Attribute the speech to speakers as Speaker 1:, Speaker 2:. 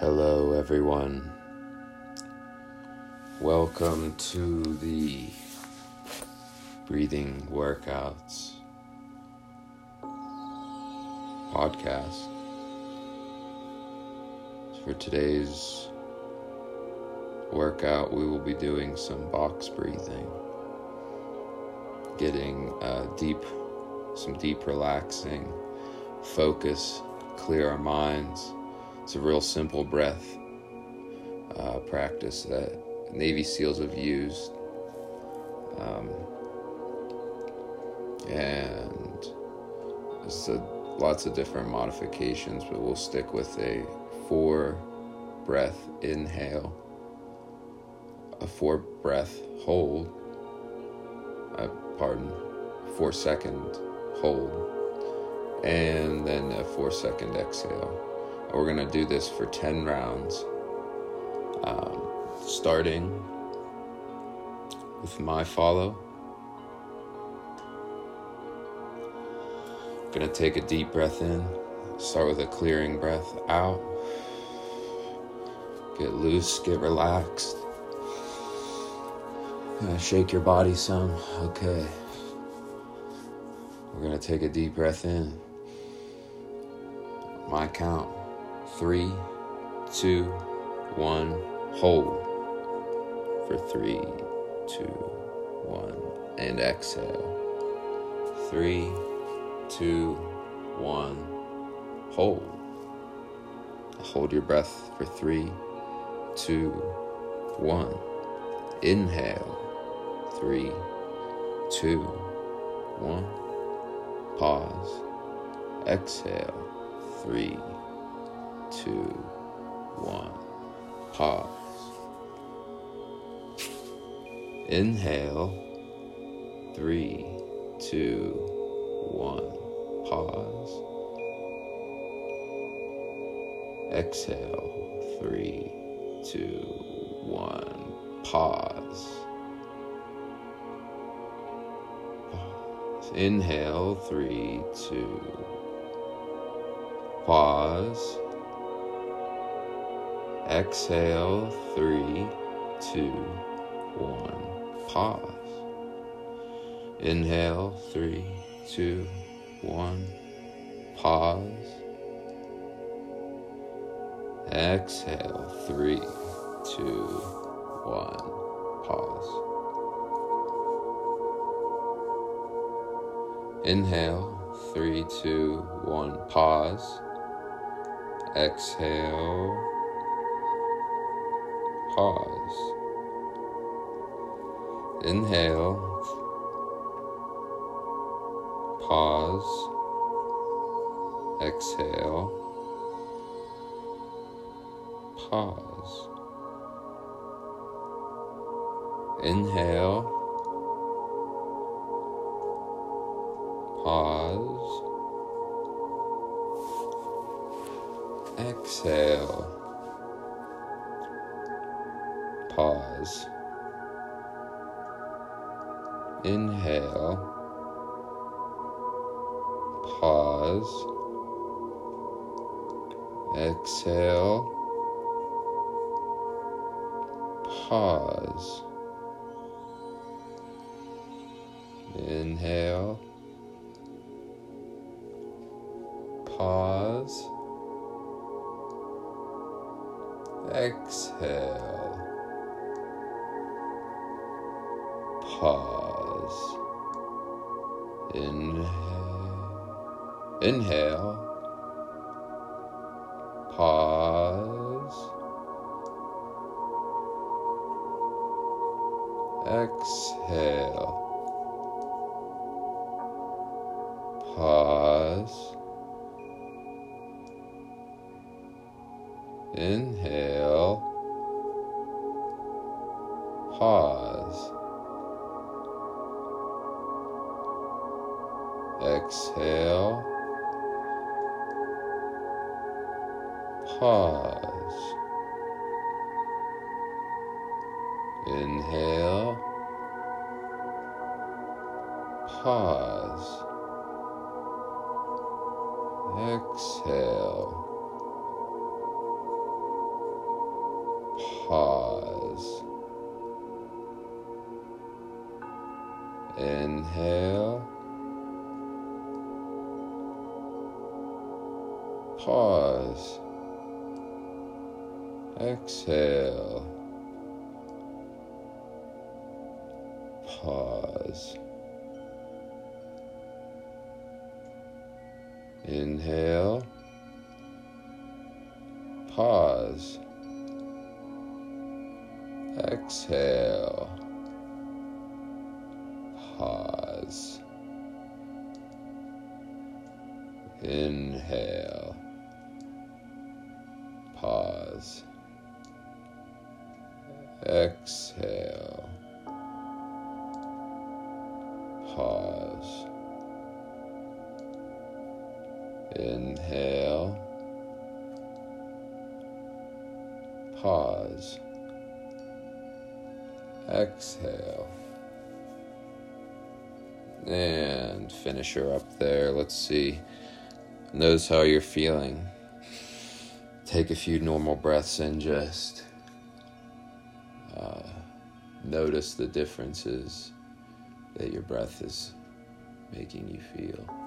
Speaker 1: Hello, everyone. Welcome to the breathing workouts podcast. For today's workout, we will be doing some box breathing, getting uh, deep, some deep relaxing, focus, clear our minds it's a real simple breath uh, practice that Navy SEALs have used. Um, and there's a, lots of different modifications, but we'll stick with a four breath inhale, a four breath hold, uh, pardon, four second hold, and then a four second exhale. We're going to do this for 10 rounds, um, starting with my follow. Going to take a deep breath in, start with a clearing breath out. Get loose, get relaxed. Uh, shake your body some. Okay. We're to take a deep breath in. My count three, two, one, hold for three, two, one, and exhale. Three, two, one, hold. Hold your breath for three, two, one. Inhale. Three, two, one. Pause. Exhale. Three, two, one. Pause. Inhale. Three, two, one. Pause. Exhale. Three, two, one. Pause. Pause. Inhale. Three, two. Pause. Exhale, three, two, one. Pause. Inhale, three, two, one. Pause. Exhale, three, two, one. Pause. Inhale, three, two, one. Pause. Exhale pause. Inhale, pause, exhale, pause. Inhale, pause, exhale. Pause. Inhale. Pause. Exhale. Pause. Inhale. Pause. Exhale. Pause. Inhale. Inhale. Pause. Exhale. Pause. Inhale. Pause. Exhale. Pause. Inhale. Pause. Exhale. pause. Inhale. Pause. Exhale. Pause. Inhale. Pause. Exhale. Pause. Inhale. Pause. Exhale. Pause. Inhale. Pause. Exhale. And finish her up there. Let's see. Notice how you're feeling. Take a few normal breaths and just uh, notice the differences that your breath is making you feel.